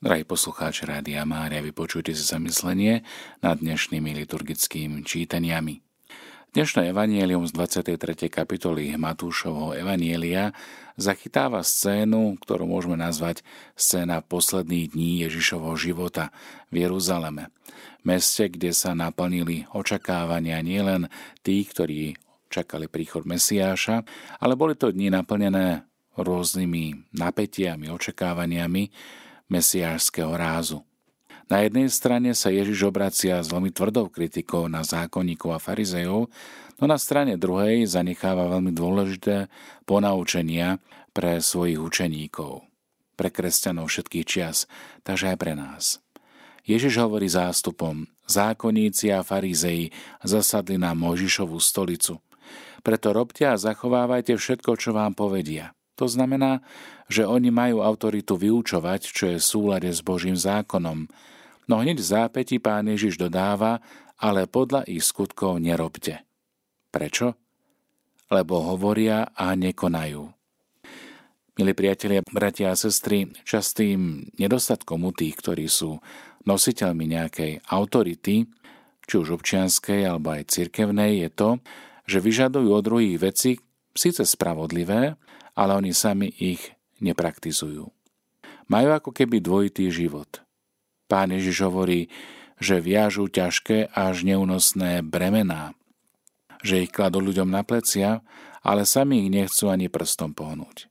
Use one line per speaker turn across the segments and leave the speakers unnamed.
Drahí poslucháči Rádia Mária, vypočujte si zamyslenie nad dnešnými liturgickými čítaniami. Dnešné evanielium z 23. kapitoly Matúšovho evanielia zachytáva scénu, ktorú môžeme nazvať scéna posledných dní Ježišovho života v Jeruzaleme. Meste, kde sa naplnili očakávania nielen tých, ktorí čakali príchod Mesiáša, ale boli to dni naplnené rôznymi napätiami, očakávaniami, mesiášského rázu. Na jednej strane sa Ježiš obracia s veľmi tvrdou kritikou na zákonníkov a farizejov, no na strane druhej zanecháva veľmi dôležité ponaučenia pre svojich učeníkov, pre kresťanov všetkých čias, takže aj pre nás. Ježiš hovorí zástupom, zákonníci a farizeji zasadli na Možišovú stolicu. Preto robte a zachovávajte všetko, čo vám povedia – to znamená, že oni majú autoritu vyučovať, čo je v súlade s Božím zákonom. No hneď v zápäti pán Ježiš dodáva, ale podľa ich skutkov nerobte. Prečo? Lebo hovoria a nekonajú. Milí priatelia, bratia a sestry, častým nedostatkom u tých, ktorí sú nositeľmi nejakej autority, či už občianskej alebo aj cirkevnej, je to, že vyžadujú od druhých veci, síce spravodlivé, ale oni sami ich nepraktizujú. Majú ako keby dvojitý život. Pán Ježiš hovorí, že viažú ťažké až neúnosné bremená, že ich kladú ľuďom na plecia, ale sami ich nechcú ani prstom pohnúť.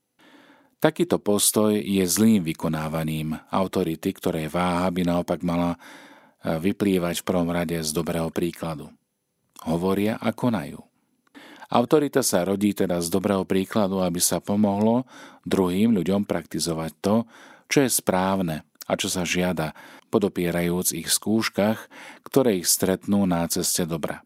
Takýto postoj je zlým vykonávaním autority, ktorej váha by naopak mala eh, vyplývať v prvom rade z dobrého príkladu. Hovoria a konajú. Autorita sa rodí teda z dobrého príkladu, aby sa pomohlo druhým ľuďom praktizovať to, čo je správne a čo sa žiada, podopierajúc ich skúškach, ktoré ich stretnú na ceste dobra.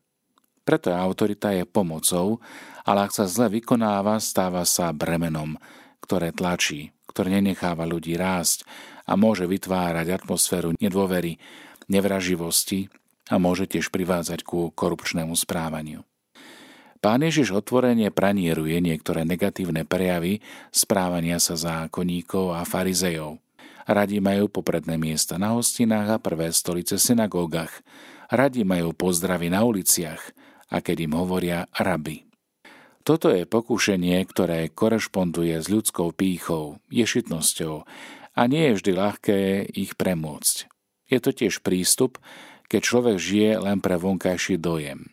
Preto autorita je pomocou, ale ak sa zle vykonáva, stáva sa bremenom, ktoré tlačí, ktoré nenecháva ľudí rásť a môže vytvárať atmosféru nedôvery, nevraživosti a môže tiež privádzať ku korupčnému správaniu. Pán Ježiš otvorene pranieruje niektoré negatívne prejavy správania sa zákonníkov a farizejov. Radi majú popredné miesta na hostinách a prvé stolice v synagógach. Radi majú pozdravy na uliciach a keď im hovoria rabi. Toto je pokušenie, ktoré korešponduje s ľudskou pýchou, ješitnosťou a nie je vždy ľahké ich premôcť. Je to tiež prístup, keď človek žije len pre vonkajší dojem.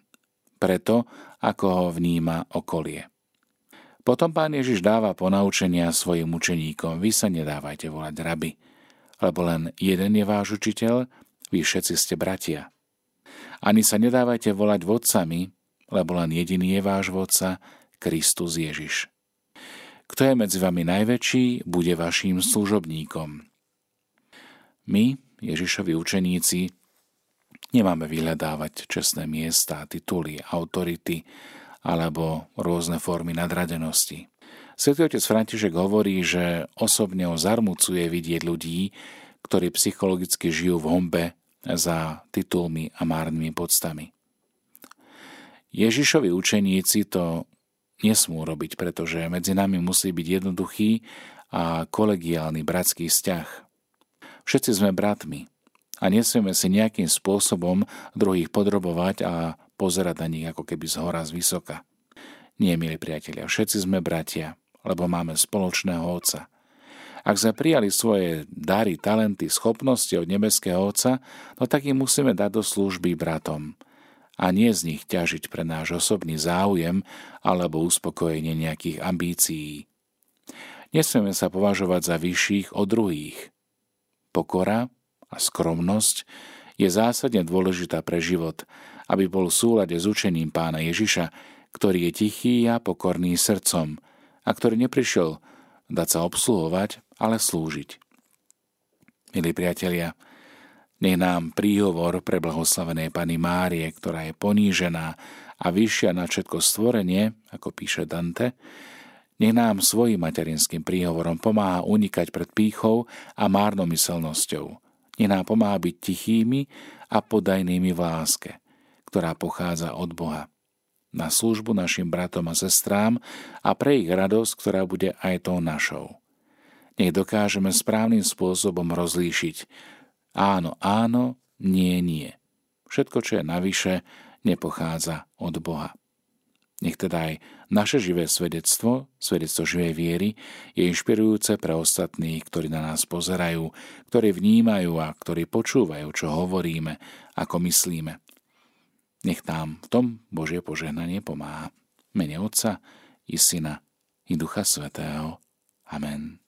Preto ako ho vníma okolie. Potom pán Ježiš dáva ponaučenia svojim učeníkom, vy sa nedávajte volať rabi, lebo len jeden je váš učiteľ, vy všetci ste bratia. Ani sa nedávajte volať vodcami, lebo len jediný je váš vodca, Kristus Ježiš. Kto je medzi vami najväčší, bude vaším služobníkom. My, Ježišovi učeníci, Nemáme vyhľadávať čestné miesta, tituly, autority alebo rôzne formy nadradenosti. Svetý otec František hovorí, že osobne ho zarmucuje vidieť ľudí, ktorí psychologicky žijú v hombe za titulmi a márnymi podstami. Ježišovi učeníci to nesmú robiť, pretože medzi nami musí byť jednoduchý a kolegiálny bratský vzťah. Všetci sme bratmi, a nesmieme si nejakým spôsobom druhých podrobovať a pozerať na nich ako keby z hora z vysoka. Nie, milí priatelia, všetci sme bratia, lebo máme spoločného Otca. Ak sme prijali svoje dary, talenty, schopnosti od nebeského Otca, no tak ich musíme dať do služby bratom a nie z nich ťažiť pre náš osobný záujem alebo uspokojenie nejakých ambícií. Nesmieme sa považovať za vyšších od druhých. Pokora a skromnosť je zásadne dôležitá pre život, aby bol v súlade s učením pána Ježiša, ktorý je tichý a pokorný srdcom a ktorý neprišiel dať sa obsluhovať, ale slúžiť. Milí priatelia, nech nám príhovor pre blahoslavené Pany Márie, ktorá je ponížená a vyššia na všetko stvorenie, ako píše Dante, nech nám svojim materinským príhovorom pomáha unikať pred pýchou a márnomyselnosťou, nech nám pomáha byť tichými a podajnými v láske, ktorá pochádza od Boha. Na službu našim bratom a sestrám a pre ich radosť, ktorá bude aj tou našou. Nech dokážeme správnym spôsobom rozlíšiť áno, áno, nie, nie. Všetko, čo je navyše, nepochádza od Boha. Nech teda aj naše živé svedectvo, svedectvo živej viery, je inšpirujúce pre ostatných, ktorí na nás pozerajú, ktorí vnímajú a ktorí počúvajú, čo hovoríme, ako myslíme. Nech nám v tom Božie požehnanie pomáha. Mene Otca i Syna i Ducha Svetého. Amen.